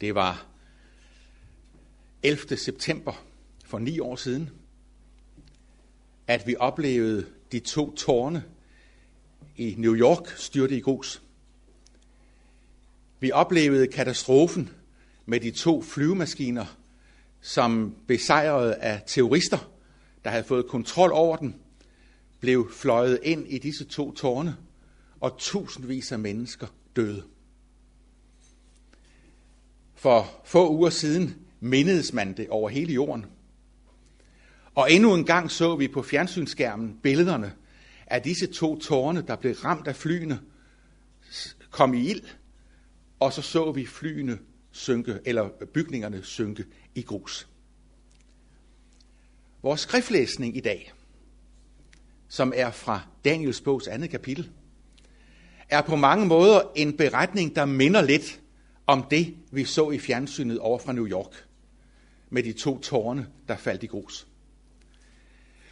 Det var 11. september for ni år siden, at vi oplevede de to tårne i New York styrte i grus. Vi oplevede katastrofen med de to flyvemaskiner, som besejrede af terrorister, der havde fået kontrol over den, blev fløjet ind i disse to tårne, og tusindvis af mennesker døde. For få uger siden mindedes man det over hele jorden. Og endnu en gang så vi på fjernsynsskærmen billederne af disse to tårne, der blev ramt af flyene, kom i ild, og så så vi flyene synke, eller bygningerne synke i grus. Vores skriftlæsning i dag, som er fra Daniels bogs andet kapitel, er på mange måder en beretning, der minder lidt om det, vi så i fjernsynet over fra New York, med de to tårne, der faldt i grus.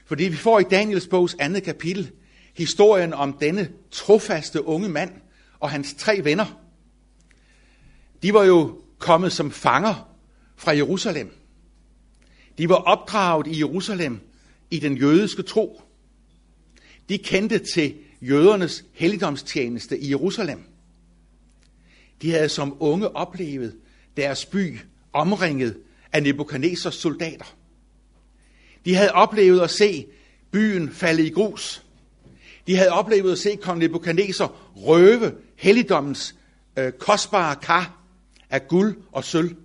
Fordi vi får i Daniels bogs andet kapitel historien om denne trofaste unge mand og hans tre venner. De var jo kommet som fanger fra Jerusalem. De var opdraget i Jerusalem i den jødiske tro. De kendte til jødernes helligdomstjeneste i Jerusalem. De havde som unge oplevet deres by omringet af Nebuchadnezzars soldater. De havde oplevet at se byen falde i grus. De havde oplevet at se kong Nebuchadnezzar røve helligdommens øh, kostbare kar af guld og sølv.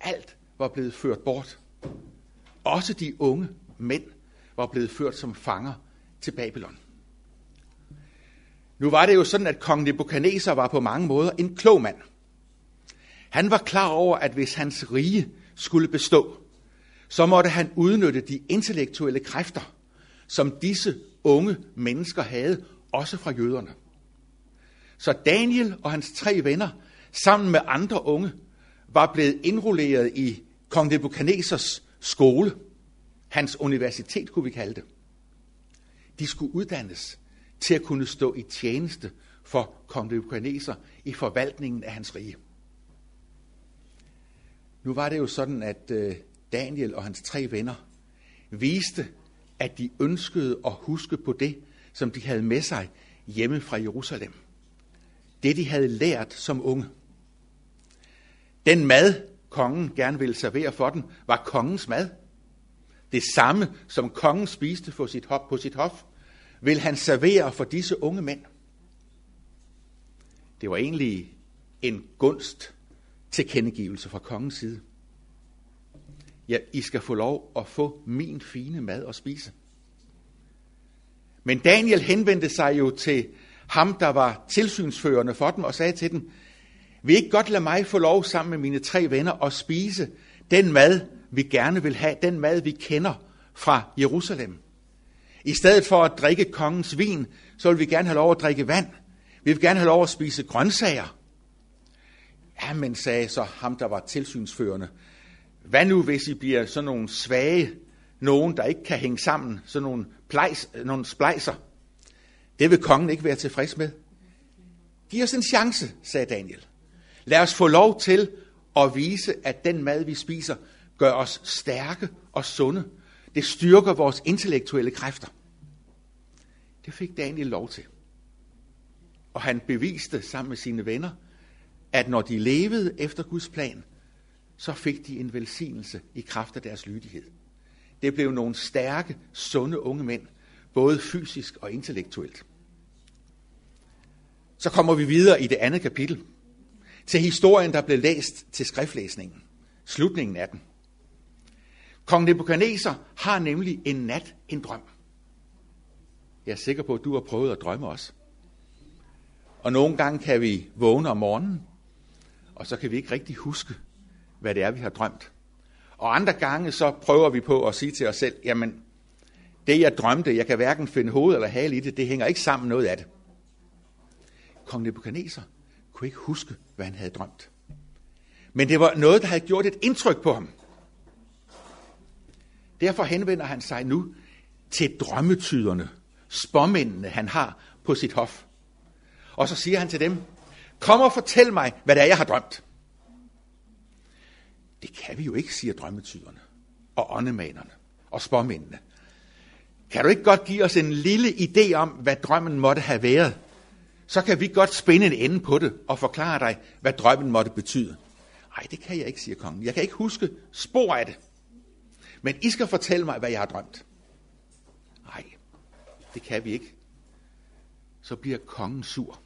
Alt var blevet ført bort. Også de unge mænd var blevet ført som fanger til Babylon. Nu var det jo sådan, at kong Nebuchadnezzar var på mange måder en klog mand. Han var klar over, at hvis hans rige skulle bestå, så måtte han udnytte de intellektuelle kræfter, som disse unge mennesker havde, også fra jøderne. Så Daniel og hans tre venner, sammen med andre unge, var blevet indrulleret i kong Nebuchadnezzars skole, hans universitet kunne vi kalde det. De skulle uddannes til at kunne stå i tjeneste for kong Nebuchadnezzar i forvaltningen af hans rige. Nu var det jo sådan, at øh, Daniel og hans tre venner viste, at de ønskede at huske på det, som de havde med sig hjemme fra Jerusalem. Det, de havde lært som unge. Den mad, kongen gerne ville servere for den, var kongens mad. Det samme, som kongen spiste på sit hof, på sit hof vil han servere for disse unge mænd. Det var egentlig en gunst til kendegivelse fra kongens side. Ja, I skal få lov at få min fine mad at spise. Men Daniel henvendte sig jo til ham, der var tilsynsførende for dem, og sagde til dem, vil ikke godt lade mig få lov sammen med mine tre venner at spise den mad, vi gerne vil have, den mad, vi kender fra Jerusalem. I stedet for at drikke kongens vin, så vil vi gerne have lov at drikke vand. Vi vil gerne have lov at spise grøntsager. Ja, men sagde så ham, der var tilsynsførende. Hvad nu, hvis I bliver sådan nogle svage, nogen, der ikke kan hænge sammen, sådan nogle, plejs, nogle splejser? Det vil kongen ikke være tilfreds med. Giv os en chance, sagde Daniel. Lad os få lov til at vise, at den mad, vi spiser, gør os stærke og sunde. Det styrker vores intellektuelle kræfter. Det fik Daniel lov til. Og han beviste sammen med sine venner, at når de levede efter Guds plan, så fik de en velsignelse i kraft af deres lydighed. Det blev nogle stærke, sunde unge mænd, både fysisk og intellektuelt. Så kommer vi videre i det andet kapitel, til historien, der blev læst til skriftlæsningen, slutningen af den. Kong Nebuchadnezzar har nemlig en nat en drøm. Jeg er sikker på, at du har prøvet at drømme også. Og nogle gange kan vi vågne om morgenen, og så kan vi ikke rigtig huske, hvad det er, vi har drømt. Og andre gange så prøver vi på at sige til os selv, jamen, det jeg drømte, jeg kan hverken finde hoved eller hale i det, det hænger ikke sammen noget af det. Kong Nebuchadnezzar kunne ikke huske, hvad han havde drømt. Men det var noget, der havde gjort et indtryk på ham. Derfor henvender han sig nu til drømmetyderne, spåmændene, han har på sit hof. Og så siger han til dem, kom og fortæl mig, hvad det er, jeg har drømt. Det kan vi jo ikke, siger drømmetyderne og åndemanerne og spåmændene. Kan du ikke godt give os en lille idé om, hvad drømmen måtte have været? Så kan vi godt spænde en ende på det og forklare dig, hvad drømmen måtte betyde. Nej, det kan jeg ikke, siger kongen. Jeg kan ikke huske spor af det. Men I skal fortælle mig, hvad jeg har drømt. Nej, det kan vi ikke. Så bliver kongen sur.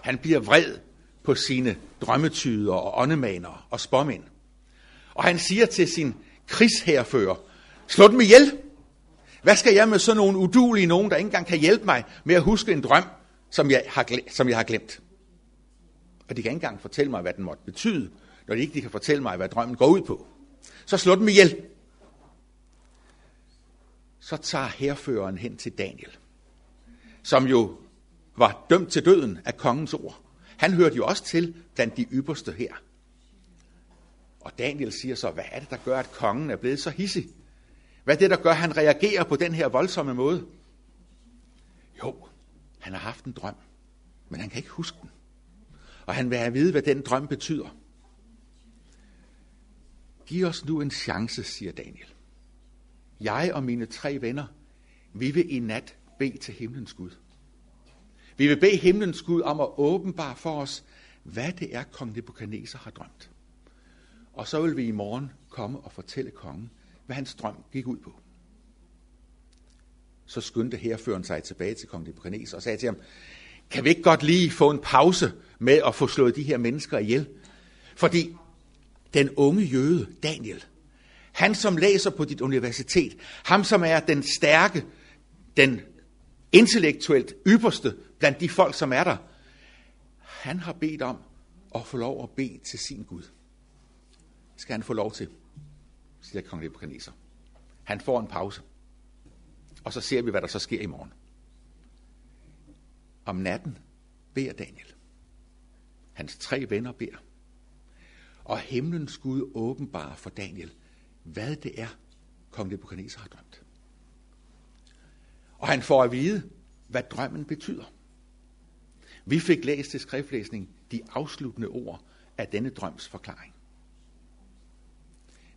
Han bliver vred på sine drømmetyder og åndemaner og spåmænd. Og han siger til sin krigsherrefører, slå dem ihjel. Hvad skal jeg med sådan nogle udulige nogen, der ikke engang kan hjælpe mig med at huske en drøm, som jeg har, som jeg har glemt? Og de kan ikke engang fortælle mig, hvad den måtte betyde, når de ikke de kan fortælle mig, hvad drømmen går ud på. Så slå dem ihjel. Så tager herføreren hen til Daniel, som jo var dømt til døden af kongens ord. Han hørte jo også til blandt de ypperste her. Og Daniel siger så, hvad er det, der gør, at kongen er blevet så hissig? Hvad er det, der gør, at han reagerer på den her voldsomme måde? Jo, han har haft en drøm, men han kan ikke huske den. Og han vil have at vide, hvad den drøm betyder. Giv os nu en chance, siger Daniel. Jeg og mine tre venner, vi vil i nat bede til himlens Gud. Vi vil bede himlens Gud om at åbenbare for os, hvad det er, kong Nebuchadnezzar har drømt. Og så vil vi i morgen komme og fortælle kongen, hvad hans drøm gik ud på. Så skyndte herføren sig tilbage til kong Nebuchadnezzar og sagde til ham, kan vi ikke godt lige få en pause med at få slået de her mennesker ihjel? Fordi den unge jøde, Daniel, han som læser på dit universitet, ham som er den stærke, den intellektuelt ypperste blandt de folk, som er der, han har bedt om at få lov at bede til sin Gud. Skal han få lov til, siger kong Nebuchadnezzar. Han får en pause. Og så ser vi, hvad der så sker i morgen. Om natten beder Daniel. Hans tre venner beder. Og himlens Gud åbenbarer for Daniel, hvad det er, kong Nebuchadnezzar har drømt. Og han får at vide, hvad drømmen betyder. Vi fik læst til skriftlæsning de afsluttende ord af denne drøms forklaring.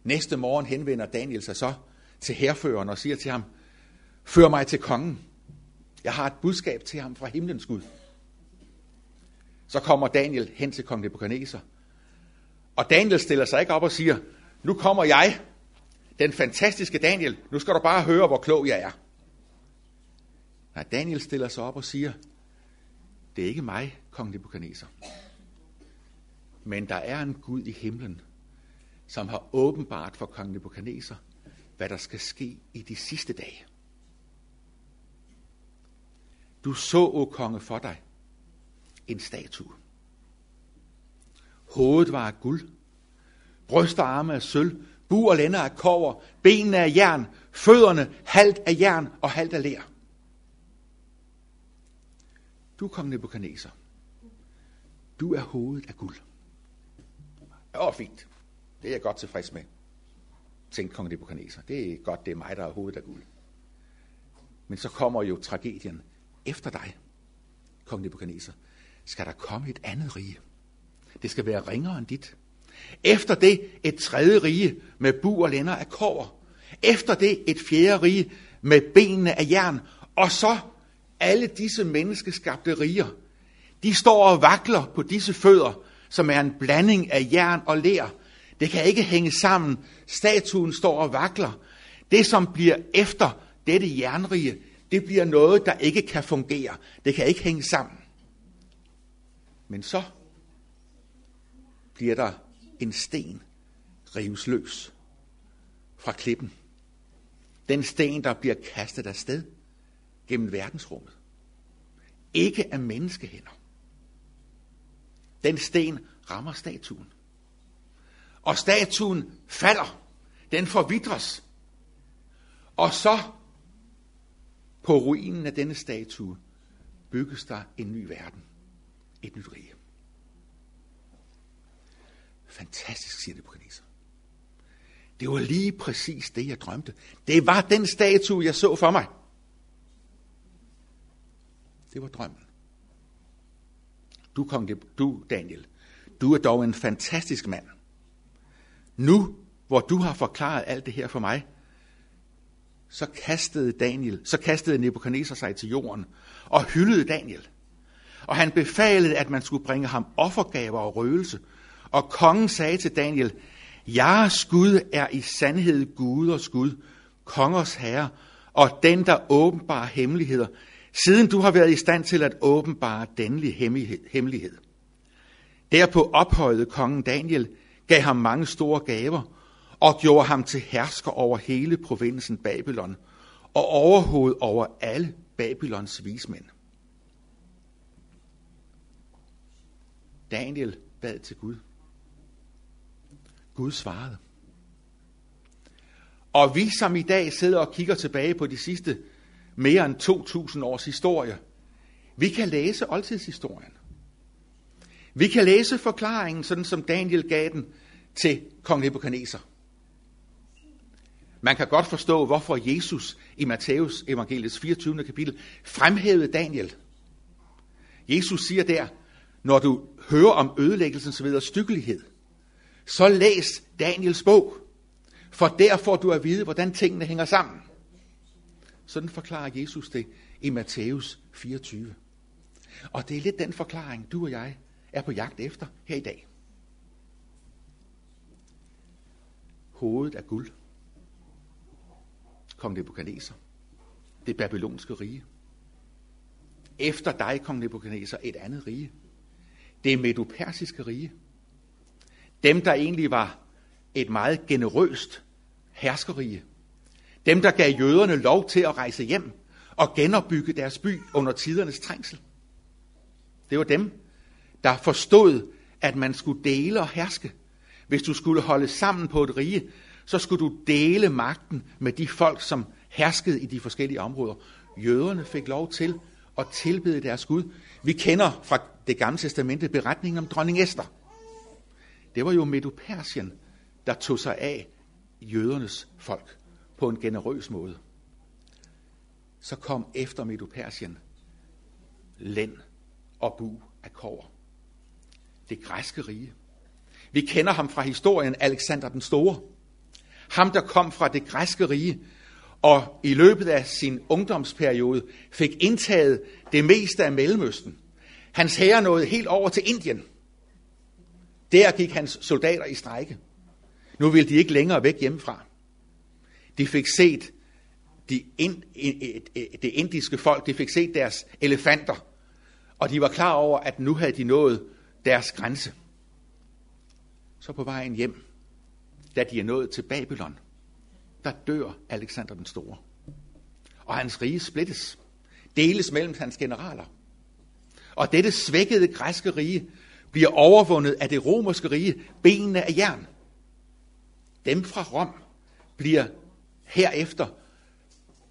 Næste morgen henvender Daniel sig så til herføreren og siger til ham, Før mig til kongen. Jeg har et budskab til ham fra himlens Gud. Så kommer Daniel hen til kong Nebuchadnezzar. Og Daniel stiller sig ikke op og siger, nu kommer jeg, den fantastiske Daniel, nu skal du bare høre, hvor klog jeg er. Nej, Daniel stiller sig op og siger, det er ikke mig, kong Nebuchadnezzar. Men der er en Gud i himlen, som har åbenbart for kong Nebuchadnezzar, hvad der skal ske i de sidste dage. Du så, o konge, for dig en statue. Hovedet var af guld, bryst og arme af sølv, bu og lænder af kover, benene af jern, fødderne halvt af jern og halvt af lær. Du, kong Nebuchadnezzar, du er hovedet af guld. Åh, oh, fint. Det er jeg godt tilfreds med, tænkte kong Nebuchadnezzar. Det er godt, det er mig, der er hovedet af guld. Men så kommer jo tragedien. Efter dig, kong Nebuchadnezzar, skal der komme et andet rige. Det skal være ringere end dit. Efter det et tredje rige med bu og lænder af kover. Efter det et fjerde rige med benene af jern. Og så alle disse menneskeskabte riger. De står og vakler på disse fødder, som er en blanding af jern og ler. Det kan ikke hænge sammen. Statuen står og vakler. Det, som bliver efter dette jernrige, det bliver noget, der ikke kan fungere. Det kan ikke hænge sammen. Men så bliver der en sten rives løs fra klippen. Den sten, der bliver kastet afsted gennem verdensrummet. Ikke af menneskehænder. Den sten rammer statuen. Og statuen falder. Den forvidres. Og så på ruinen af denne statue bygges der en ny verden. Et nyt rige. Fantastisk, siger det på kineser. Det var lige præcis det, jeg drømte. Det var den statue, jeg så for mig. Det var drømmen. Du, kong, du Daniel, du er dog en fantastisk mand. nu hvor du har forklaret alt det her for mig, så kastede Daniel, så kastede Nebuchadnezzar sig til jorden og hyldede Daniel. Og han befalede, at man skulle bringe ham offergaver og røgelse. Og kongen sagde til Daniel, Jeres Gud er i sandhed Guders Gud, kongers herre, og den, der åbenbarer hemmeligheder, siden du har været i stand til at åbenbare denne hemmelighed. Derpå ophøjede kongen Daniel, gav ham mange store gaver, og gjorde ham til hersker over hele provinsen Babylon, og overhoved over alle Babylons vismænd. Daniel bad til Gud. Gud svarede. Og vi som i dag sidder og kigger tilbage på de sidste mere end 2.000 års historie, vi kan læse oldtidshistorien. Vi kan læse forklaringen, sådan som Daniel gav den til kong Nebuchadnezzar. Man kan godt forstå, hvorfor Jesus i Matthæus evangeliets 24. kapitel fremhævede Daniel. Jesus siger der, når du hører om ødelæggelsens styggelighed, så læs Daniels bog, for der får du at vide, hvordan tingene hænger sammen. Sådan forklarer Jesus det i Matthæus 24. Og det er lidt den forklaring, du og jeg er på jagt efter her i dag. Hovedet er guld. Kong Nebuchadnezzar. Det babylonske rige. Efter dig, kong Nebuchadnezzar, et andet rige. Det medopersiske rige. Dem, der egentlig var et meget generøst herskerige. Dem, der gav jøderne lov til at rejse hjem og genopbygge deres by under tidernes trængsel. Det var dem, der forstod, at man skulle dele og herske. Hvis du skulle holde sammen på et rige, så skulle du dele magten med de folk, som herskede i de forskellige områder. Jøderne fik lov til at tilbede deres Gud. Vi kender fra det gamle testamente beretningen om dronning Esther. Det var jo Medopersien, der tog sig af jødernes folk på en generøs måde. Så kom efter Medopersien lænd og Bu af kover. Det græske rige. Vi kender ham fra historien Alexander den Store. Ham, der kom fra det græske rige, og i løbet af sin ungdomsperiode fik indtaget det meste af Mellemøsten. Hans herre nåede helt over til Indien. Der gik hans soldater i strejke. Nu ville de ikke længere væk hjemmefra. De fik set de ind, det indiske folk, de fik set deres elefanter, og de var klar over, at nu havde de nået deres grænse. Så på vejen hjem, da de er nået til Babylon, der dør Alexander den Store. Og hans rige splittes, deles mellem hans generaler. Og dette svækkede græske rige bliver overvundet af det romerske rige, benene af jern. Dem fra Rom bliver herefter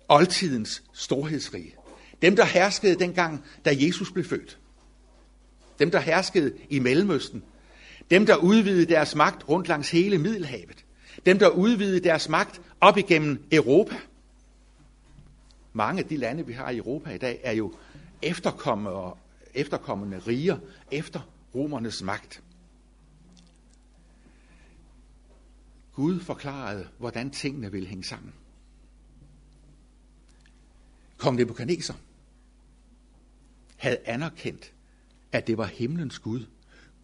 oldtidens storhedsrige. Dem, der herskede dengang, da Jesus blev født. Dem, der herskede i Mellemøsten. Dem, der udvidede deres magt rundt langs hele Middelhavet. Dem, der udvidede deres magt op igennem Europa. Mange af de lande, vi har i Europa i dag, er jo efterkommende, efterkommende riger efter romernes magt. Gud forklarede, hvordan tingene ville hænge sammen. Kong Nebuchadnezzar havde anerkendt, at det var himlens Gud,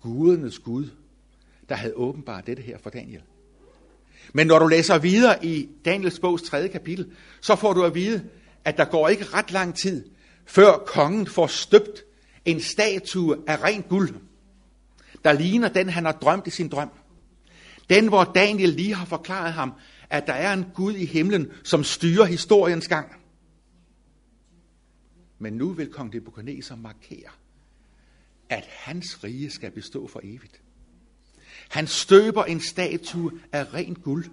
gudernes Gud, der havde åbenbart dette her for Daniel. Men når du læser videre i Daniels bogs tredje kapitel, så får du at vide, at der går ikke ret lang tid, før kongen får støbt en statue af ren guld, der ligner den, han har drømt i sin drøm. Den, hvor Daniel lige har forklaret ham, at der er en Gud i himlen, som styrer historiens gang. Men nu vil kong Nebuchadnezzar markere, at hans rige skal bestå for evigt. Han støber en statue af rent guld.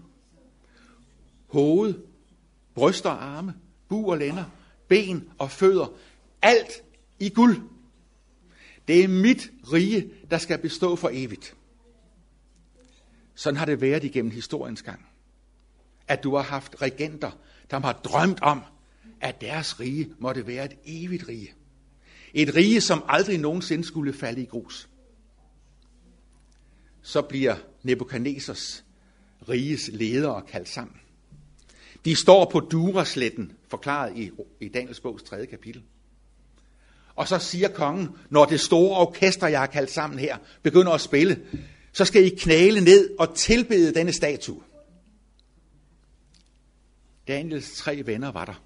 Hoved, bryster og arme, bu og lænder, ben og fødder, alt i guld. Det er mit rige, der skal bestå for evigt. Sådan har det været igennem historiens gang. At du har haft regenter, der har drømt om, at deres rige måtte være et evigt rige. Et rige, som aldrig nogensinde skulle falde i grus. Så bliver Nebuchadnezzars riges ledere kaldt sammen. De står på Durasletten, forklaret i, i Daniels bogs 3. kapitel. Og så siger kongen, når det store orkester, jeg har kaldt sammen her, begynder at spille, så skal I knæle ned og tilbede denne statue. Daniels tre venner var der.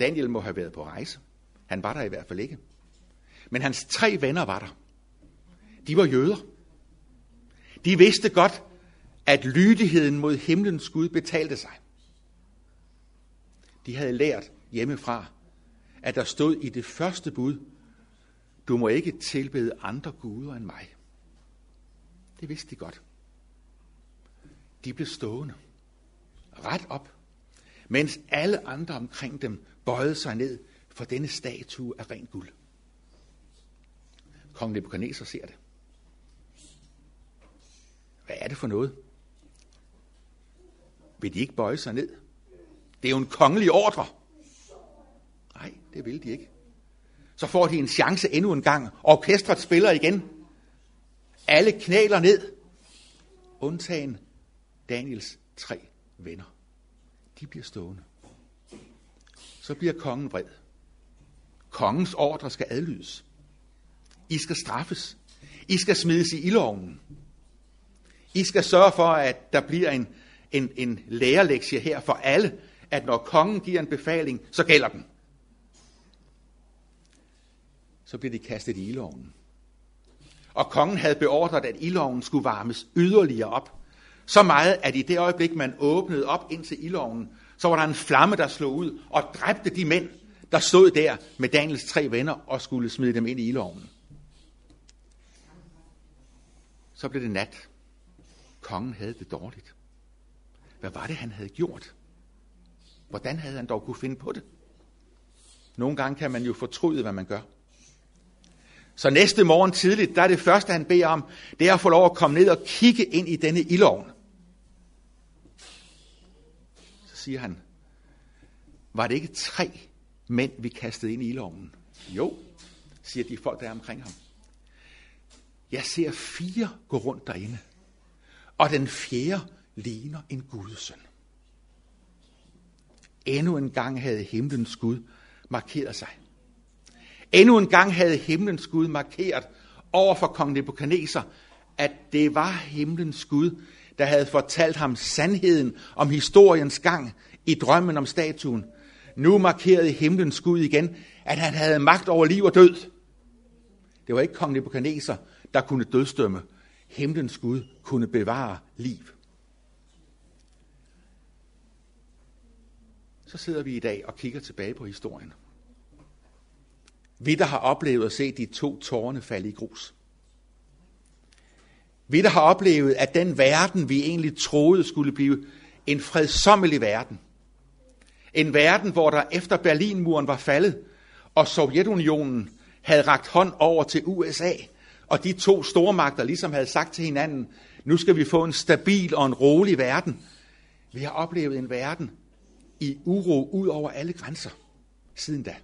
Daniel må have været på rejse. Han var der i hvert fald ikke. Men hans tre venner var der. De var jøder. De vidste godt, at lydigheden mod himlens Gud betalte sig. De havde lært hjemmefra, at der stod i det første bud, du må ikke tilbede andre guder end mig. Det vidste de godt. De blev stående, ret op, mens alle andre omkring dem bøjede sig ned for denne statue af rent guld. Kong Nebuchadnezzar ser det. Hvad er det for noget? Vil de ikke bøje sig ned? Det er jo en kongelig ordre. Nej, det vil de ikke. Så får de en chance endnu en gang. Orkestret spiller igen. Alle knæler ned. Undtagen Daniels tre venner. De bliver stående. Så bliver kongen vred. Kongens ordre skal adlydes. I skal straffes. I skal smides i ildovnen. I skal sørge for, at der bliver en, en, en lærerlektie her for alle, at når kongen giver en befaling, så gælder den. Så blev de kastet i ildovnen. Og kongen havde beordret, at ildovnen skulle varmes yderligere op. Så meget, at i det øjeblik, man åbnede op ind til ildovnen, så var der en flamme, der slog ud og dræbte de mænd, der stod der med Daniels tre venner og skulle smide dem ind i ildovnen. Så blev det nat. Kongen havde det dårligt. Hvad var det, han havde gjort? Hvordan havde han dog kunne finde på det? Nogle gange kan man jo fortryde, hvad man gør. Så næste morgen tidligt, der er det første, han beder om, det er at få lov at komme ned og kigge ind i denne ildovn. Så siger han, var det ikke tre mænd, vi kastede ind i ildovnen? Jo, siger de folk, der er omkring ham. Jeg ser fire gå rundt derinde, og den fjerde ligner en gudsøn. Endnu en gang havde himlens Gud markeret sig. Endnu en gang havde himlens Gud markeret over for kong Nebuchadnezzar, at det var himlens Gud, der havde fortalt ham sandheden om historiens gang i drømmen om statuen. Nu markerede himlens Gud igen, at han havde magt over liv og død. Det var ikke kong Nebuchadnezzar, der kunne dødstømme. Himlens Gud kunne bevare liv. Så sidder vi i dag og kigger tilbage på historien. Vi, der har oplevet at se de to tårne falde i grus. Vi, der har oplevet, at den verden, vi egentlig troede skulle blive en fredsommelig verden, en verden, hvor der efter Berlinmuren var faldet, og Sovjetunionen havde ragt hånd over til USA, og de to stormagter ligesom havde sagt til hinanden, nu skal vi få en stabil og en rolig verden. Vi har oplevet en verden i uro ud over alle grænser siden da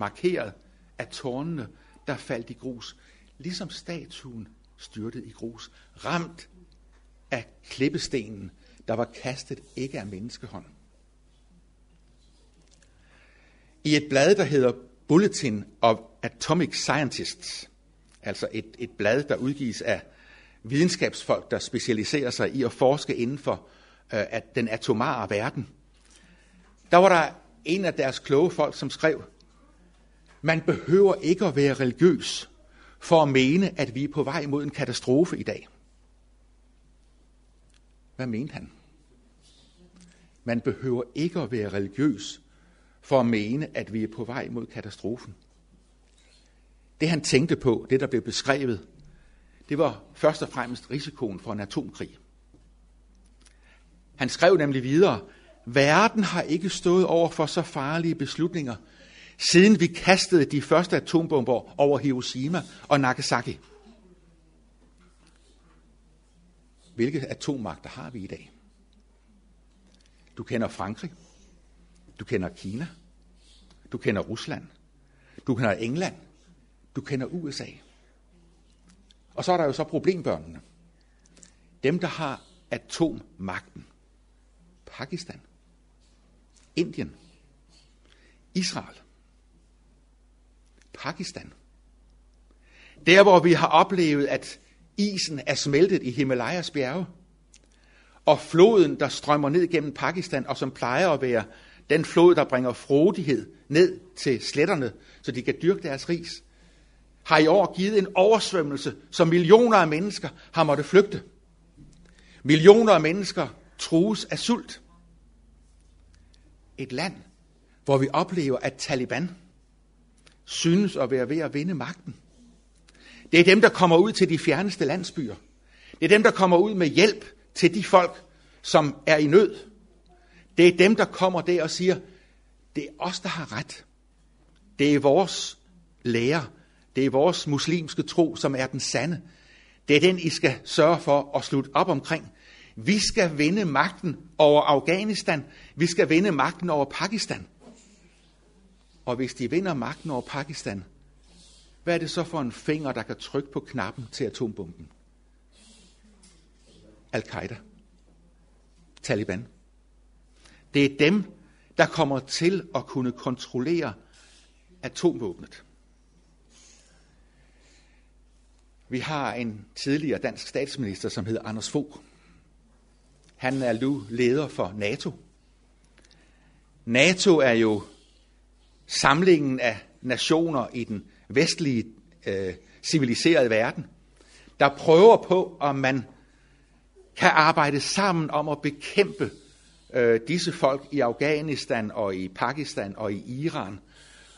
markeret af tårnene, der faldt i grus, ligesom statuen styrtede i grus, ramt af klippestenen, der var kastet ikke af menneskehånd. I et blad, der hedder Bulletin of Atomic Scientists, altså et, et blad, der udgives af videnskabsfolk, der specialiserer sig i at forske inden for øh, at den atomare verden, der var der en af deres kloge folk, som skrev, man behøver ikke at være religiøs for at mene, at vi er på vej mod en katastrofe i dag. Hvad mente han? Man behøver ikke at være religiøs for at mene, at vi er på vej mod katastrofen. Det han tænkte på, det der blev beskrevet, det var først og fremmest risikoen for en atomkrig. Han skrev nemlig videre, verden har ikke stået over for så farlige beslutninger, siden vi kastede de første atombomber over Hiroshima og Nagasaki. Hvilke atommagter har vi i dag? Du kender Frankrig. Du kender Kina. Du kender Rusland. Du kender England. Du kender USA. Og så er der jo så problembørnene. dem, der har atommagten. Pakistan, Indien, Israel, Pakistan. Der, hvor vi har oplevet, at isen er smeltet i Himalayas bjerge, og floden, der strømmer ned gennem Pakistan, og som plejer at være den flod, der bringer frodighed ned til sletterne, så de kan dyrke deres ris, har i år givet en oversvømmelse, som millioner af mennesker har måttet flygte. Millioner af mennesker trues af sult. Et land, hvor vi oplever, at Taliban synes at være ved at vinde magten. Det er dem, der kommer ud til de fjerneste landsbyer. Det er dem, der kommer ud med hjælp til de folk, som er i nød. Det er dem, der kommer der og siger, det er os, der har ret. Det er vores lære. Det er vores muslimske tro, som er den sande. Det er den, I skal sørge for at slutte op omkring. Vi skal vinde magten over Afghanistan. Vi skal vinde magten over Pakistan. Og hvis de vinder magten over Pakistan, hvad er det så for en finger, der kan trykke på knappen til atombomben? Al-Qaida. Taliban. Det er dem, der kommer til at kunne kontrollere atomvåbnet. Vi har en tidligere dansk statsminister, som hedder Anders Fogh. Han er nu leder for NATO. NATO er jo samlingen af nationer i den vestlige øh, civiliserede verden, der prøver på, om man kan arbejde sammen om at bekæmpe øh, disse folk i Afghanistan og i Pakistan og i Iran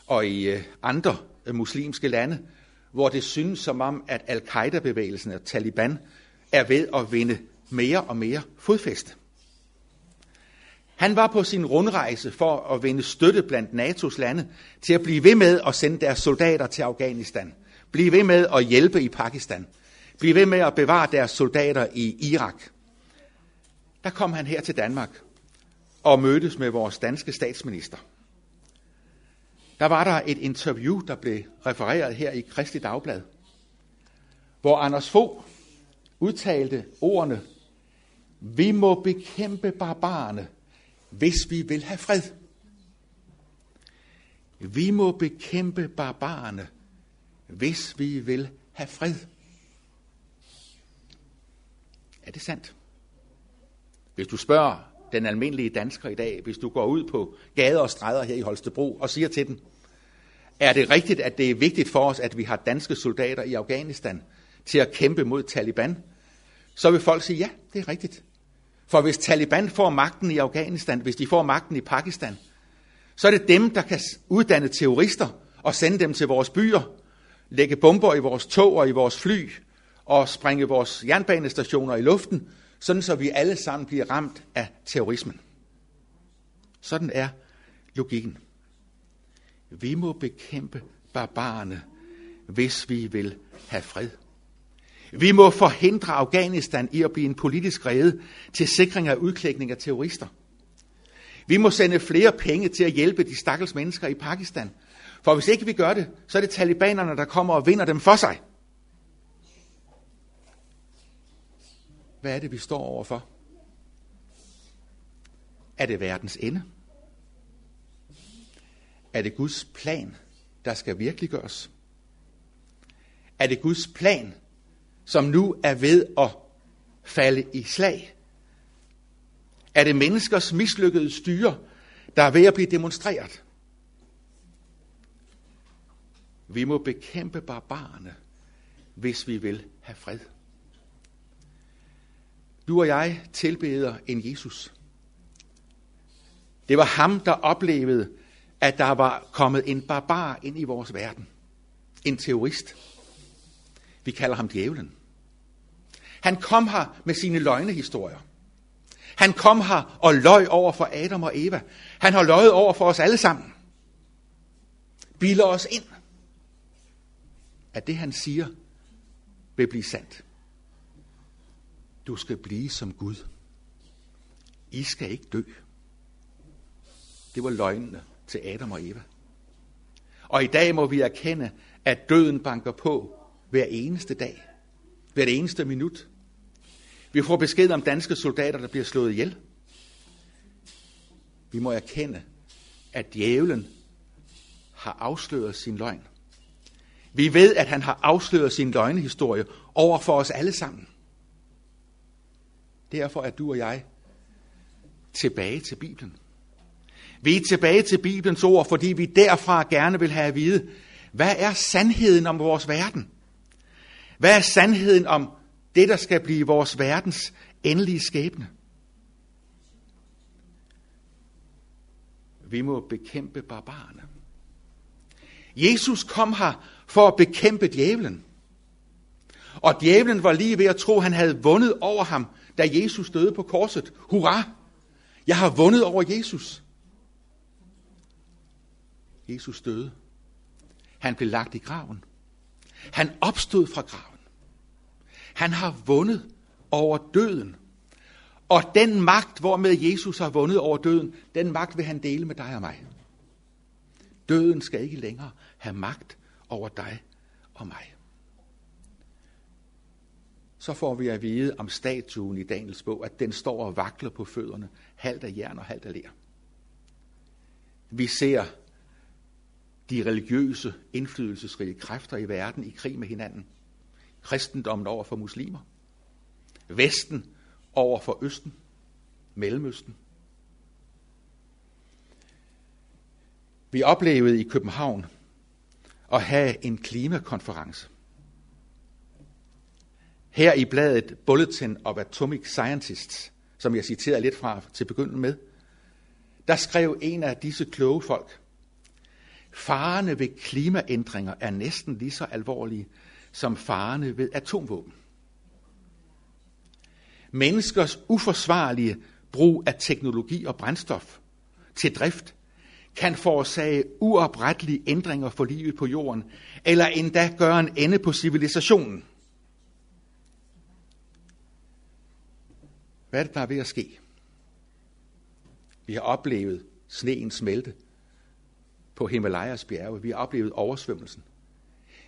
og i øh, andre øh, muslimske lande, hvor det synes som om, at al-Qaida-bevægelsen og Taliban er ved at vinde mere og mere fodfæste. Han var på sin rundrejse for at vinde støtte blandt NATO's lande til at blive ved med at sende deres soldater til Afghanistan. Blive ved med at hjælpe i Pakistan. Blive ved med at bevare deres soldater i Irak. Der kom han her til Danmark og mødtes med vores danske statsminister. Der var der et interview, der blev refereret her i Kristi Dagblad, hvor Anders Fogh udtalte ordene, vi må bekæmpe barbarerne, hvis vi vil have fred. Vi må bekæmpe barbarerne, hvis vi vil have fred. Er det sandt? Hvis du spørger den almindelige dansker i dag, hvis du går ud på gader og stræder her i Holstebro og siger til dem, er det rigtigt, at det er vigtigt for os, at vi har danske soldater i Afghanistan til at kæmpe mod Taliban? Så vil folk sige, ja, det er rigtigt. For hvis Taliban får magten i Afghanistan, hvis de får magten i Pakistan, så er det dem, der kan uddanne terrorister og sende dem til vores byer, lægge bomber i vores tog og i vores fly, og springe vores jernbanestationer i luften, sådan så vi alle sammen bliver ramt af terrorismen. Sådan er logikken. Vi må bekæmpe barbarerne, hvis vi vil have fred. Vi må forhindre Afghanistan i at blive en politisk rede til sikring af udklækning af terrorister. Vi må sende flere penge til at hjælpe de stakkels mennesker i Pakistan. For hvis ikke vi gør det, så er det talibanerne, der kommer og vinder dem for sig. Hvad er det, vi står overfor? Er det verdens ende? Er det Guds plan, der skal virkeliggøres? Er det Guds plan, som nu er ved at falde i slag? Er det menneskers mislykkede styre, der er ved at blive demonstreret? Vi må bekæmpe barbarerne, hvis vi vil have fred. Du og jeg tilbeder en Jesus. Det var ham, der oplevede, at der var kommet en barbar ind i vores verden. En terrorist. Vi kalder ham djævlen. Han kom her med sine løgnehistorier. Han kom her og løj over for Adam og Eva. Han har løjet over for os alle sammen. Biler os ind, at det han siger vil blive sandt. Du skal blive som Gud. I skal ikke dø. Det var løgnene til Adam og Eva. Og i dag må vi erkende, at døden banker på hver eneste dag, hver eneste minut. Vi får besked om danske soldater, der bliver slået ihjel. Vi må erkende, at djævlen har afsløret sin løgn. Vi ved, at han har afsløret sin løgnehistorie over for os alle sammen. Derfor er du og jeg tilbage til Bibelen. Vi er tilbage til Bibelens ord, fordi vi derfra gerne vil have at vide, hvad er sandheden om vores verden? Hvad er sandheden om det, der skal blive vores verdens endelige skæbne? Vi må bekæmpe barbarerne. Jesus kom her for at bekæmpe djævlen. Og djævlen var lige ved at tro, at han havde vundet over ham, da Jesus døde på korset. Hurra! Jeg har vundet over Jesus. Jesus døde. Han blev lagt i graven. Han opstod fra graven. Han har vundet over døden. Og den magt, hvormed Jesus har vundet over døden, den magt vil han dele med dig og mig. Døden skal ikke længere have magt over dig og mig. Så får vi at vide om statuen i Daniels bog, at den står og vakler på fødderne, halvt af jern og halvt af ler. Vi ser de religiøse, indflydelsesrige kræfter i verden i krig med hinanden. Kristendommen over for muslimer. Vesten over for Østen. Mellemøsten. Vi oplevede i København at have en klimakonference. Her i bladet Bulletin of Atomic Scientists, som jeg citerede lidt fra til begyndelsen med, der skrev en af disse kloge folk, Farerne ved klimaændringer er næsten lige så alvorlige som farerne ved atomvåben. Menneskers uforsvarlige brug af teknologi og brændstof til drift kan forårsage uoprettelige ændringer for livet på jorden, eller endda gøre en ende på civilisationen. Hvad er det, der er ved at ske? Vi har oplevet sneen smelte på Himalayas bjerge. Vi har oplevet oversvømmelsen.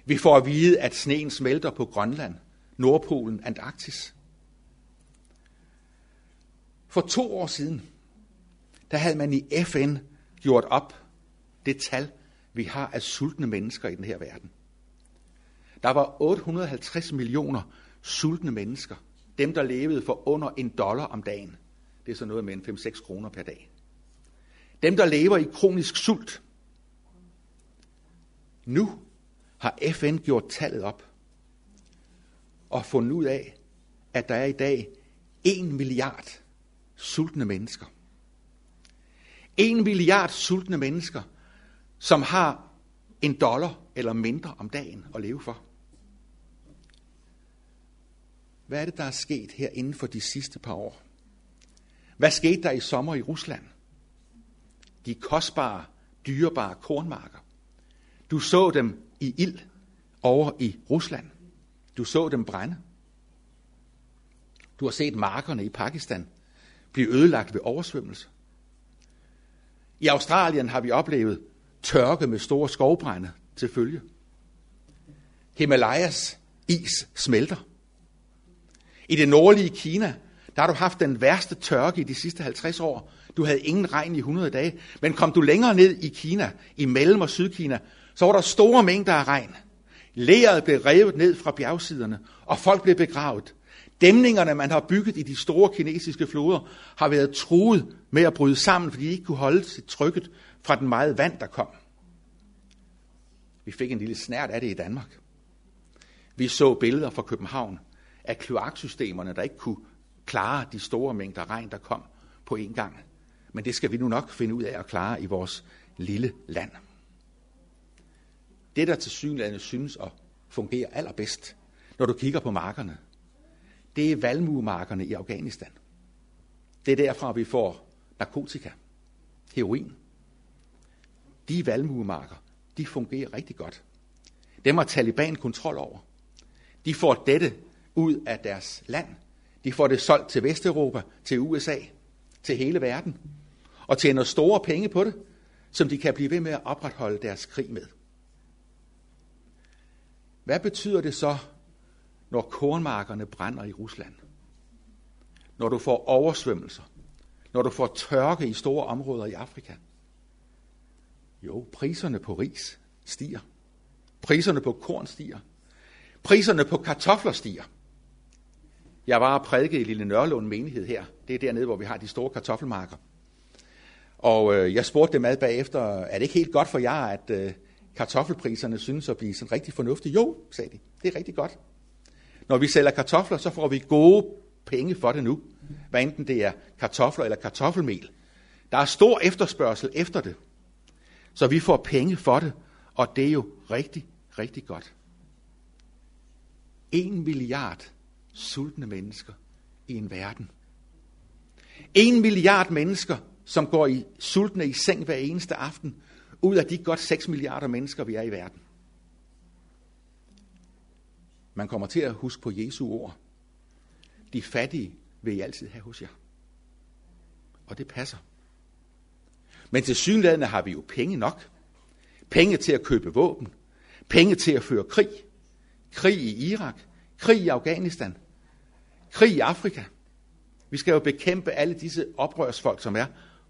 Vi får at vide, at sneen smelter på Grønland, Nordpolen, Antarktis. For to år siden, der havde man i FN gjort op det tal, vi har af sultne mennesker i den her verden. Der var 850 millioner sultne mennesker. Dem, der levede for under en dollar om dagen. Det er så noget med en 5-6 kroner per dag. Dem, der lever i kronisk sult. Nu har FN gjort tallet op og fundet ud af, at der er i dag 1 milliard sultne mennesker. 1 milliard sultne mennesker, som har en dollar eller mindre om dagen at leve for. Hvad er det, der er sket her inden for de sidste par år? Hvad skete der i sommer i Rusland? De kostbare, dyrebare kornmarker. Du så dem i ild over i Rusland. Du så dem brænde. Du har set markerne i Pakistan blive ødelagt ved oversvømmelse. I Australien har vi oplevet tørke med store skovbrænde til følge. Himalayas is smelter. I det nordlige Kina, der har du haft den værste tørke i de sidste 50 år. Du havde ingen regn i 100 dage. Men kom du længere ned i Kina, i Mellem- og Sydkina, så var der store mængder af regn. Læret blev revet ned fra bjergsiderne, og folk blev begravet. Dæmningerne, man har bygget i de store kinesiske floder, har været truet med at bryde sammen, fordi de ikke kunne holde til trykket fra den meget vand, der kom. Vi fik en lille snært af det i Danmark. Vi så billeder fra København af kloaksystemerne, der ikke kunne klare de store mængder regn, der kom på en gang. Men det skal vi nu nok finde ud af at klare i vores lille land. Det, der til synligheden synes at fungere allerbedst, når du kigger på markerne, det er valmuemarkerne i Afghanistan. Det er derfra, vi får narkotika, heroin. De valmuemarker, de fungerer rigtig godt. Dem har Taliban kontrol over. De får dette ud af deres land. De får det solgt til Vesteuropa, til USA, til hele verden. Og tjener store penge på det, som de kan blive ved med at opretholde deres krig med. Hvad betyder det så, når kornmarkerne brænder i Rusland? når du får oversvømmelser, når du får tørke i store områder i Afrika? Jo, priserne på ris stiger. Priserne på korn stiger. Priserne på kartofler stiger. Jeg var og prædike i Lille Nørlund menighed her. Det er dernede, hvor vi har de store kartoffelmarker. Og øh, jeg spurgte dem ad bagefter, er det ikke helt godt for jer, at øh, kartoffelpriserne synes at blive sådan rigtig fornuftige? Jo, sagde de. Det er rigtig godt. Når vi sælger kartofler, så får vi gode penge for det nu. Hvad enten det er kartofler eller kartoffelmel. Der er stor efterspørgsel efter det. Så vi får penge for det, og det er jo rigtig, rigtig godt. En milliard sultne mennesker i en verden. En milliard mennesker, som går i sultne i seng hver eneste aften, ud af de godt 6 milliarder mennesker, vi er i verden. Man kommer til at huske på Jesu ord. De fattige vil I altid have hos jer. Og det passer. Men til synlædende har vi jo penge nok. Penge til at købe våben. Penge til at føre krig. Krig i Irak. Krig i Afghanistan. Krig i Afrika. Vi skal jo bekæmpe alle disse oprørsfolk, som er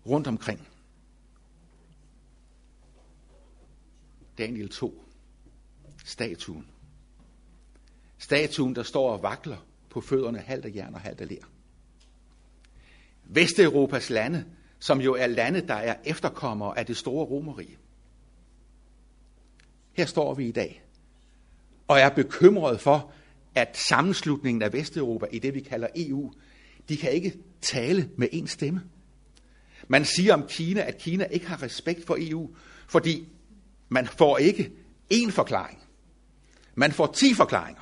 rundt omkring. Daniel 2. Statuen. Statuen, der står og vakler på fødderne halvt af jern og halvt af ler. Vesteuropas lande, som jo er lande, der er efterkommere af det store romerige. Her står vi i dag og er bekymret for, at sammenslutningen af Vesteuropa i det, vi kalder EU, de kan ikke tale med én stemme. Man siger om Kina, at Kina ikke har respekt for EU, fordi man får ikke én forklaring. Man får ti forklaringer.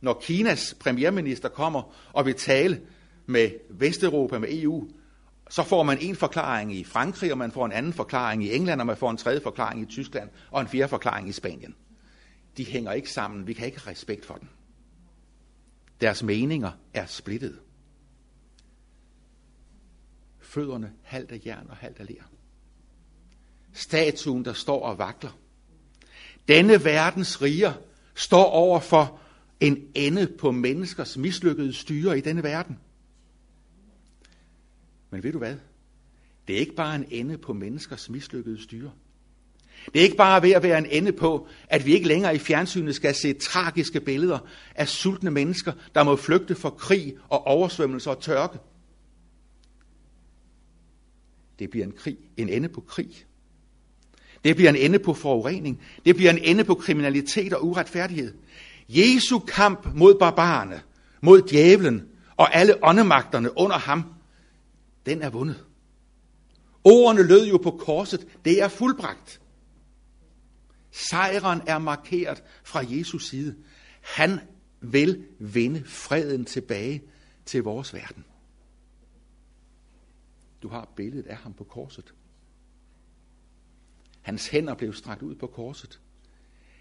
Når Kinas premierminister kommer og vil tale med Vesteuropa, med EU, så får man en forklaring i Frankrig, og man får en anden forklaring i England, og man får en tredje forklaring i Tyskland, og en fjerde forklaring i Spanien. De hænger ikke sammen. Vi kan ikke have respekt for dem. Deres meninger er splittet. Fødderne halvt af jern og halvt af ler. Statuen, der står og vakler. Denne verdens riger står over for en ende på menneskers mislykkede styre i denne verden. Men ved du hvad? Det er ikke bare en ende på menneskers mislykkede styre. Det er ikke bare ved at være en ende på, at vi ikke længere i fjernsynet skal se tragiske billeder af sultne mennesker, der må flygte for krig og oversvømmelse og tørke. Det bliver en, krig, en ende på krig. Det bliver en ende på forurening. Det bliver en ende på kriminalitet og uretfærdighed. Jesu kamp mod barbarerne, mod djævlen og alle åndemagterne under ham, den er vundet. Ordene lød jo på korset, det er fuldbragt. Sejren er markeret fra Jesus side. Han vil vinde freden tilbage til vores verden. Du har billedet af ham på korset. Hans hænder blev strakt ud på korset.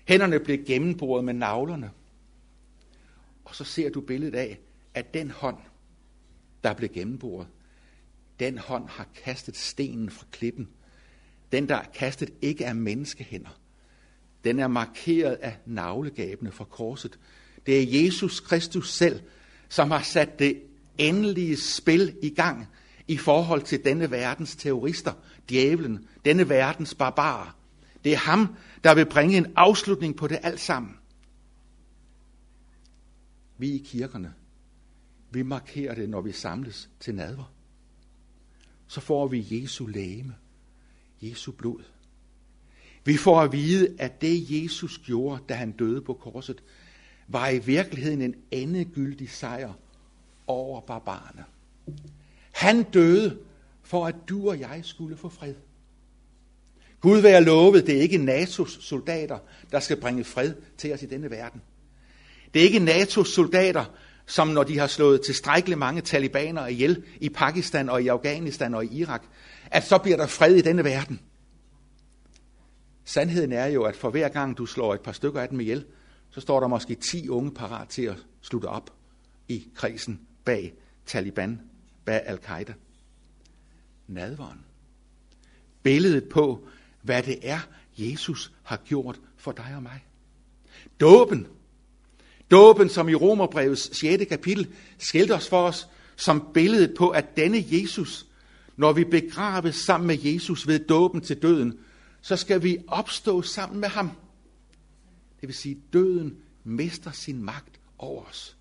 Hænderne blev gennemboret med navlerne. Og så ser du billedet af, at den hånd, der blev gennemboret, den hånd har kastet stenen fra klippen. Den, der er kastet, ikke er menneskehænder. Den er markeret af navlegabene fra korset. Det er Jesus Kristus selv, som har sat det endelige spil i gang i forhold til denne verdens terrorister, djævlen, denne verdens barbarer. Det er ham, der vil bringe en afslutning på det alt sammen. Vi i kirkerne, vi markerer det, når vi samles til nadver. Så får vi Jesu læme, Jesu blod. Vi får at vide, at det Jesus gjorde, da han døde på korset, var i virkeligheden en endegyldig sejr over barbarerne. Han døde for, at du og jeg skulle få fred. Gud være lovet, det er ikke NATO's soldater, der skal bringe fred til os i denne verden. Det er ikke NATO's soldater, som når de har slået tilstrækkeligt mange talibanere ihjel i Pakistan og i Afghanistan og i Irak, at så bliver der fred i denne verden. Sandheden er jo, at for hver gang du slår et par stykker af dem ihjel, så står der måske 10 unge parat til at slutte op i krisen bag Taliban, bag Al-Qaida. Nadveren. Billedet på, hvad det er, Jesus har gjort for dig og mig. Dåben Dåben, som i Romerbrevets 6. kapitel skildres for os som billedet på, at denne Jesus, når vi begraves sammen med Jesus ved dåben til døden, så skal vi opstå sammen med ham. Det vil sige, døden mister sin magt over os.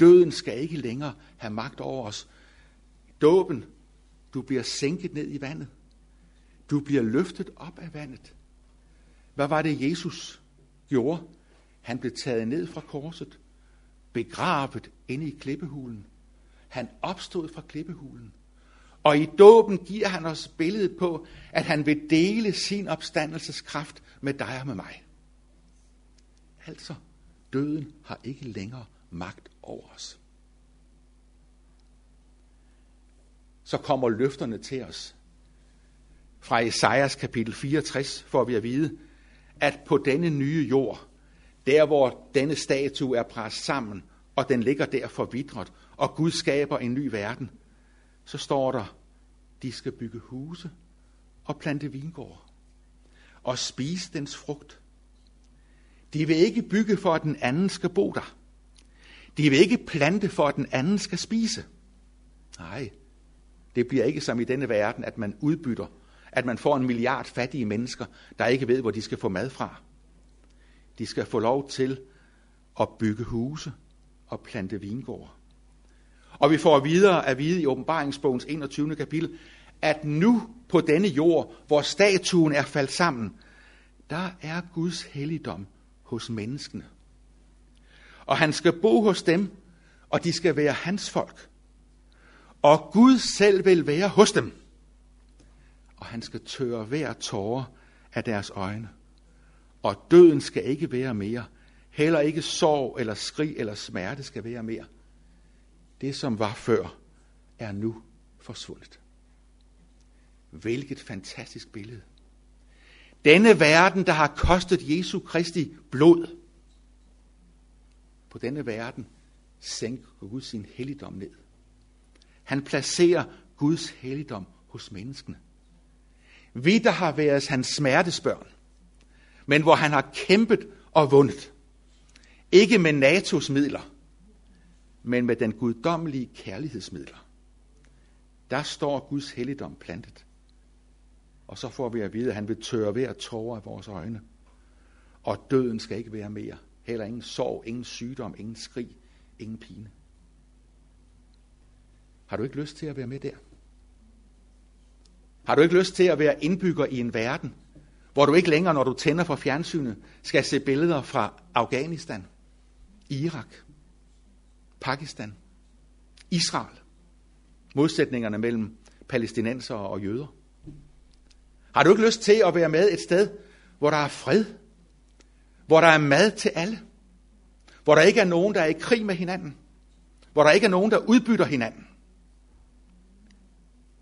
Døden skal ikke længere have magt over os. Dåben, du bliver sænket ned i vandet. Du bliver løftet op af vandet. Hvad var det, Jesus gjorde? Han blev taget ned fra korset, begravet inde i klippehulen. Han opstod fra klippehulen. Og i dåben giver han os billedet på, at han vil dele sin opstandelseskraft med dig og med mig. Altså, døden har ikke længere magt over os. Så kommer løfterne til os. Fra Esajas kapitel 64 får vi at vide, at på denne nye jord, der hvor denne statue er presset sammen, og den ligger der forvidret, og Gud skaber en ny verden, så står der, de skal bygge huse og plante vingård og spise dens frugt. De vil ikke bygge for, at den anden skal bo der. De vil ikke plante for, at den anden skal spise. Nej, det bliver ikke som i denne verden, at man udbytter, at man får en milliard fattige mennesker, der ikke ved, hvor de skal få mad fra. De skal få lov til at bygge huse og plante vingårde. Og vi får videre at vide i åbenbaringsbogens 21. kapitel, at nu på denne jord, hvor statuen er faldt sammen, der er Guds helligdom hos menneskene. Og han skal bo hos dem, og de skal være hans folk. Og Gud selv vil være hos dem. Og han skal tørre hver tårer af deres øjne. Og døden skal ikke være mere. Heller ikke sorg eller skrig eller smerte skal være mere. Det, som var før, er nu forsvundet. Hvilket fantastisk billede. Denne verden, der har kostet Jesu Kristi blod, på denne verden sænker Gud sin helligdom ned. Han placerer Guds helligdom hos menneskene. Vi, der har været hans smertesbørn, men hvor han har kæmpet og vundet. Ikke med NATO's midler, men med den guddommelige kærlighedsmidler. Der står Guds helligdom plantet. Og så får vi at vide, at han vil tørre hver tårer af vores øjne. Og døden skal ikke være mere. Heller ingen sorg, ingen sygdom, ingen skrig, ingen pine. Har du ikke lyst til at være med der? Har du ikke lyst til at være indbygger i en verden, hvor du ikke længere, når du tænder for fjernsynet, skal se billeder fra Afghanistan, Irak, Pakistan, Israel, modsætningerne mellem palæstinenser og jøder? Har du ikke lyst til at være med et sted, hvor der er fred, hvor der er mad til alle, hvor der ikke er nogen, der er i krig med hinanden, hvor der ikke er nogen, der udbytter hinanden?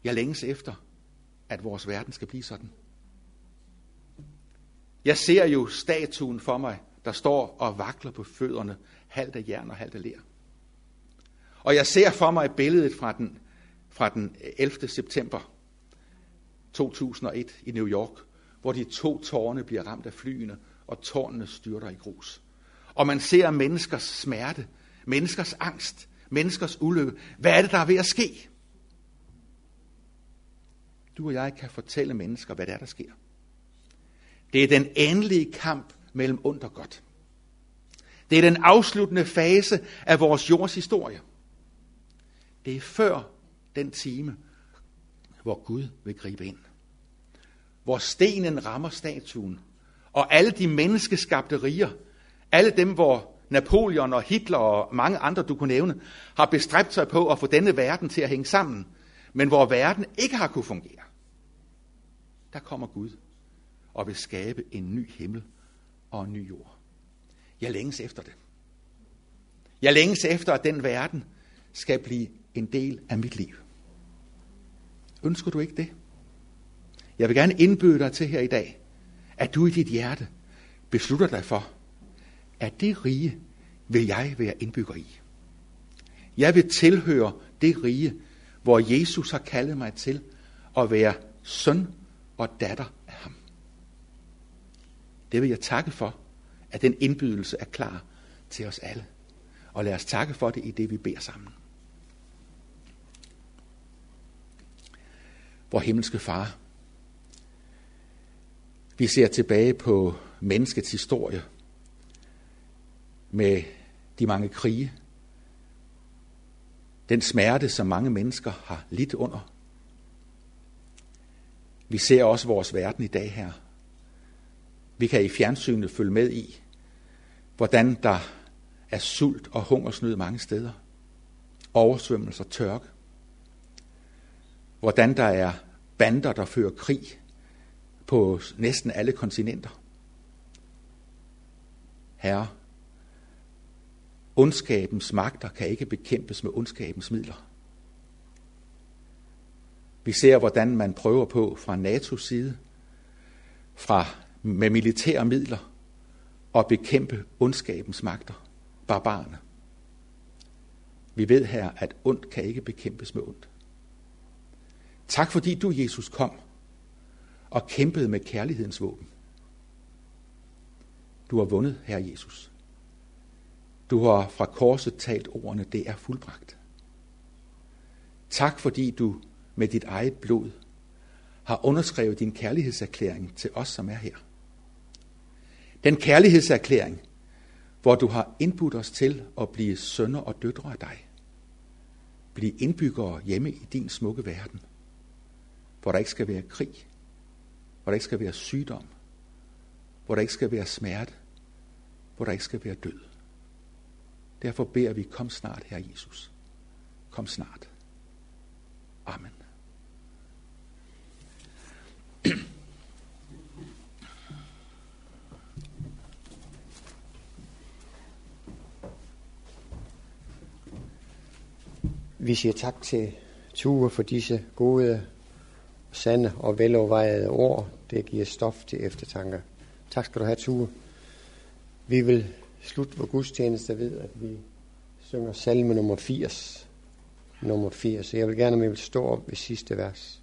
Jeg længes efter, at vores verden skal blive sådan. Jeg ser jo statuen for mig, der står og vakler på fødderne, halvt af jern og halvt af ler. Og jeg ser for mig billedet fra den, fra den 11. september 2001 i New York, hvor de to tårne bliver ramt af flyene, og tårnene styrter i grus. Og man ser menneskers smerte, menneskers angst, menneskers ulykke. Hvad er det, der er ved at ske? Du og jeg kan fortælle mennesker, hvad det er, der sker. Det er den endelige kamp mellem ondt og godt. Det er den afsluttende fase af vores jords historie. Det er før den time, hvor Gud vil gribe ind. Hvor stenen rammer statuen, og alle de menneskeskabte riger, alle dem, hvor Napoleon og Hitler og mange andre, du kunne nævne, har bestræbt sig på at få denne verden til at hænge sammen, men hvor verden ikke har kunne fungere. Der kommer Gud og vil skabe en ny himmel og en ny jord. Jeg længes efter det. Jeg længes efter, at den verden skal blive en del af mit liv. Ønsker du ikke det? Jeg vil gerne indbyde dig til her i dag, at du i dit hjerte beslutter dig for, at det rige vil jeg være indbygger i. Jeg vil tilhøre det rige, hvor Jesus har kaldet mig til at være søn og datter af ham. Det vil jeg takke for, at den indbydelse er klar til os alle. Og lad os takke for det i det, vi beder sammen. Vor himmelske far, vi ser tilbage på menneskets historie med de mange krige, den smerte, som mange mennesker har lidt under. Vi ser også vores verden i dag her. Vi kan i fjernsynet følge med i, hvordan der er sult og hungersnød mange steder. Oversvømmelser, tørke. Hvordan der er bander, der fører krig på næsten alle kontinenter. Herre, ondskabens magter kan ikke bekæmpes med ondskabens midler. Vi ser, hvordan man prøver på fra NATO's side, fra med militære midler, at bekæmpe ondskabens magter, barbarerne. Vi ved her, at ondt kan ikke bekæmpes med ondt. Tak fordi du, Jesus, kom og kæmpede med kærlighedens våben. Du har vundet, Herre Jesus. Du har fra korset talt ordene, det er fuldbragt. Tak fordi du med dit eget blod har underskrevet din kærlighedserklæring til os, som er her. Den kærlighedserklæring, hvor du har indbudt os til at blive sønner og døtre af dig. Blive indbyggere hjemme i din smukke verden, hvor der ikke skal være krig, hvor der ikke skal være sygdom, hvor der ikke skal være smerte, hvor der ikke skal være død. Derfor beder vi, kom snart, Herre Jesus. Kom snart. Amen. Vi siger tak til Ture for disse gode, sande og velovervejede ord. Det giver stof til eftertanke. Tak skal du have, Ture. Vi vil slutte vores gudstjeneste ved, at vi synger salme nummer 80. Nummer 80. Jeg vil gerne, at vi vil stå op ved sidste vers.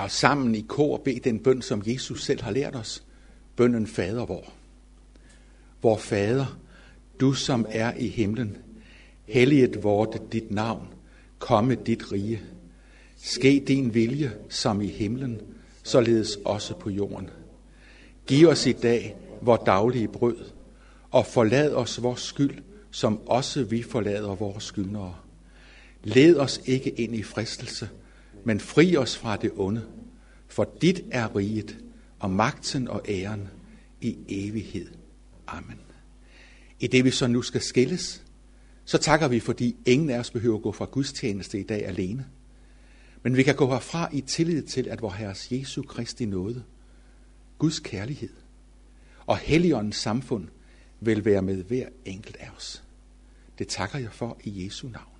os sammen i kor bede den bøn, som Jesus selv har lært os. Bønnen Fader vor. Vor Fader, du som er i himlen, Helliget vorte dit navn, komme dit rige. Ske din vilje som i himlen, således også på jorden. Giv os i dag vor daglige brød, og forlad os vores skyld, som også vi forlader vores skyldnere. Led os ikke ind i fristelse, men fri os fra det onde, for dit er riget, og magten og æren i evighed. Amen. I det vi så nu skal skilles, så takker vi, fordi ingen af os behøver at gå fra gudstjeneste i dag alene. Men vi kan gå herfra i tillid til, at vor Herres Jesu Kristi nåde, Guds kærlighed og Helligåndens samfund vil være med hver enkelt af os. Det takker jeg for i Jesu navn.